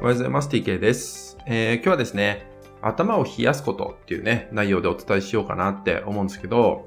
おはようございます。TK です。えー、今日はですね、頭を冷やすことっていうね、内容でお伝えしようかなって思うんですけど、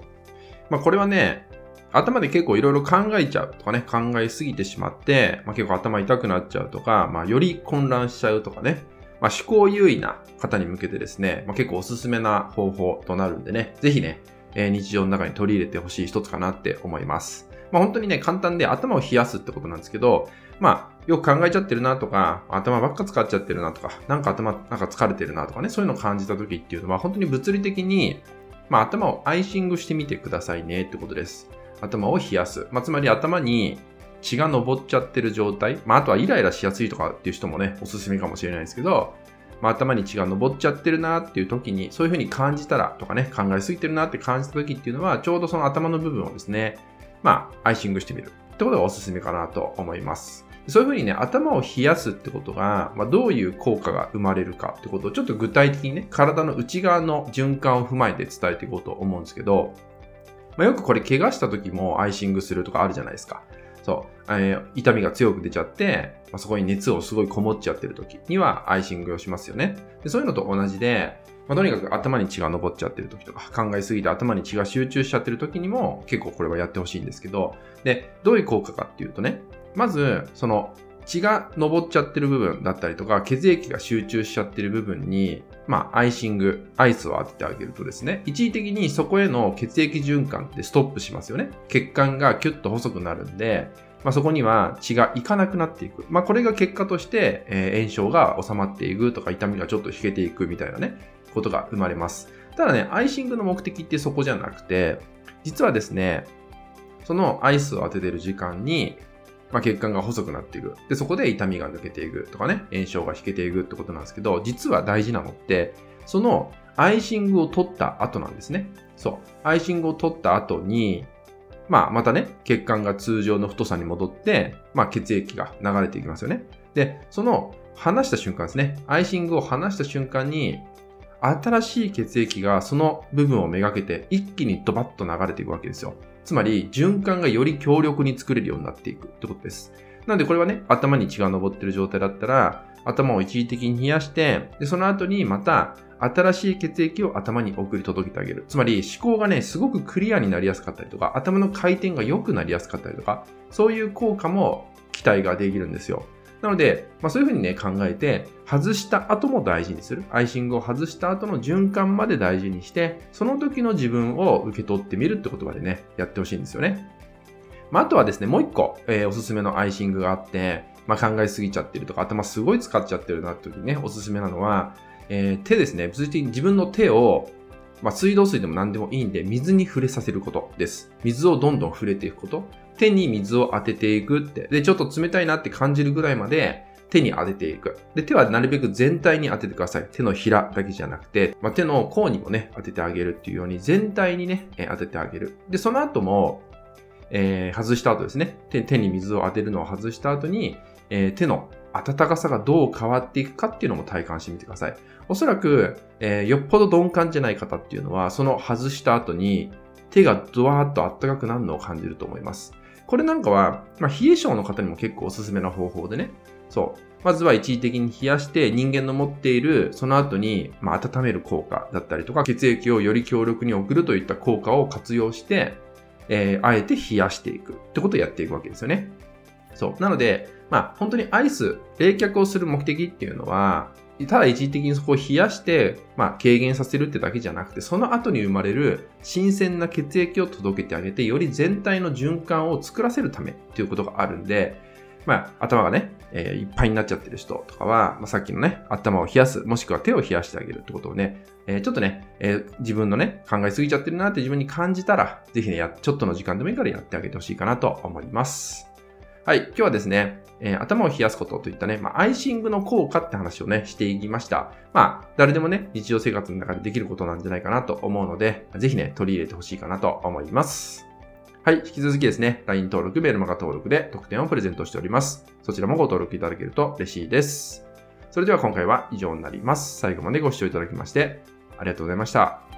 まあこれはね、頭で結構いろいろ考えちゃうとかね、考えすぎてしまって、まあ結構頭痛くなっちゃうとか、まあより混乱しちゃうとかね、まあ思考優位な方に向けてですね、まあ結構おすすめな方法となるんでね、ぜひね、えー、日常の中に取り入れてほしい一つかなって思います。まあ本当にね、簡単で頭を冷やすってことなんですけど、まあ、よく考えちゃってるなとか、頭ばっか使っちゃってるなとか、なんか頭、なんか疲れてるなとかね、そういうのを感じた時っていうのは、本当に物理的に、まあ頭をアイシングしてみてくださいねってことです。頭を冷やす。まあつまり頭に血が上っちゃってる状態。まああとはイライラしやすいとかっていう人もね、おすすめかもしれないですけど、まあ、頭に血が上っちゃってるなっていう時に、そういうふうに感じたらとかね、考えすぎてるなって感じた時っていうのは、ちょうどその頭の部分をですね、まあ、アイシングしてみるってことがおすすめかなと思います。そういうふうにね、頭を冷やすってことが、まあ、どういう効果が生まれるかってことをちょっと具体的にね、体の内側の循環を踏まえて伝えていこうと思うんですけど、まあ、よくこれ怪我した時もアイシングするとかあるじゃないですか。そう、えー、痛みが強く出ちゃって、まあ、そこに熱をすごいこもっちゃってる時にはアイシングをしますよね。でそういうのと同じで、まあ、とにかく頭に血が上っちゃってる時とか、考えすぎて頭に血が集中しちゃってる時にも結構これはやってほしいんですけど、で、どういう効果かっていうとね、まず、その血が上っちゃってる部分だったりとか、血液が集中しちゃってる部分に、まあ、アイシング、アイスを当ててあげるとですね、一時的にそこへの血液循環ってストップしますよね。血管がキュッと細くなるんで、まあ、そこには血がいかなくなっていく。まあ、これが結果として、えー、炎症が収まっていくとか、痛みがちょっと引けていくみたいなね、ことが生まれます。ただね、アイシングの目的ってそこじゃなくて、実はですね、そのアイスを当ててる時間に、まあ、血管が細くなっていく。で、そこで痛みが抜けていくとかね、炎症が引けていくってことなんですけど、実は大事なのって、そのアイシングを取った後なんですね。そう。アイシングを取った後に、まあ、またね、血管が通常の太さに戻って、まあ、血液が流れていきますよね。で、その離した瞬間ですね。アイシングを離した瞬間に、新しい血液がその部分をめがけて一気にドバッと流れていくわけですよ。つまり、循環がより強力に作れるようになっていくってことです。なので、これはね、頭に血が上ってる状態だったら、頭を一時的に冷やして、でその後にまた新しい血液を頭に送り届けてあげる。つまり思考がね、すごくクリアになりやすかったりとか、頭の回転が良くなりやすかったりとか、そういう効果も期待ができるんですよ。なので、まあ、そういうふうにね、考えて、外した後も大事にする。アイシングを外した後の循環まで大事にして、その時の自分を受け取ってみるって言葉でね、やってほしいんですよね。まあ、あとはですね、もう一個、えー、おすすめのアイシングがあって、まあ、考えすぎちゃってるとか、頭すごい使っちゃってるなって時にね、おすすめなのは、えー、手ですね。物理的に自分の手を、まあ、水道水でも何でもいいんで、水に触れさせることです。水をどんどん触れていくこと。手に水を当てていくって。で、ちょっと冷たいなって感じるぐらいまで手に当てていく。で、手はなるべく全体に当ててください。手のひらだけじゃなくて、まあ、手の甲にもね、当ててあげるっていうように全体にね、え当ててあげる。で、その後も、えー、外した後ですね手。手に水を当てるのを外した後に、えー、手の暖かさがどう変わっていくかっていうのも体感してみてください。おそらく、えー、よっぽど鈍感じゃない方っていうのは、その外した後に手がドワーッと暖かくなるのを感じると思います。これなんかは、まあ、冷え性の方にも結構おすすめな方法でね。そう。まずは一時的に冷やして人間の持っているその後に、まあ、温める効果だったりとか血液をより強力に送るといった効果を活用して、えー、あえて冷やしていくってことをやっていくわけですよね。そう。なので、まあ本当にアイス、冷却をする目的っていうのは、ただ一時的にそこを冷やして、まあ、軽減させるってだけじゃなくて、その後に生まれる新鮮な血液を届けてあげて、より全体の循環を作らせるためっていうことがあるんで、まあ、頭がね、えー、いっぱいになっちゃってる人とかは、まあ、さっきのね、頭を冷やす、もしくは手を冷やしてあげるってことをね、えー、ちょっとね、えー、自分のね、考えすぎちゃってるなって自分に感じたら、ぜひね、ちょっとの時間でもいいからやってあげてほしいかなと思います。はい、今日はですね、えー、頭を冷やすことといったね、まあ、アイシングの効果って話をね、していきました。まあ、誰でもね、日常生活の中でできることなんじゃないかなと思うので、ぜひね、取り入れてほしいかなと思います。はい、引き続きですね、LINE 登録、メルマガ登録で特典をプレゼントしております。そちらもご登録いただけると嬉しいです。それでは今回は以上になります。最後までご視聴いただきまして、ありがとうございました。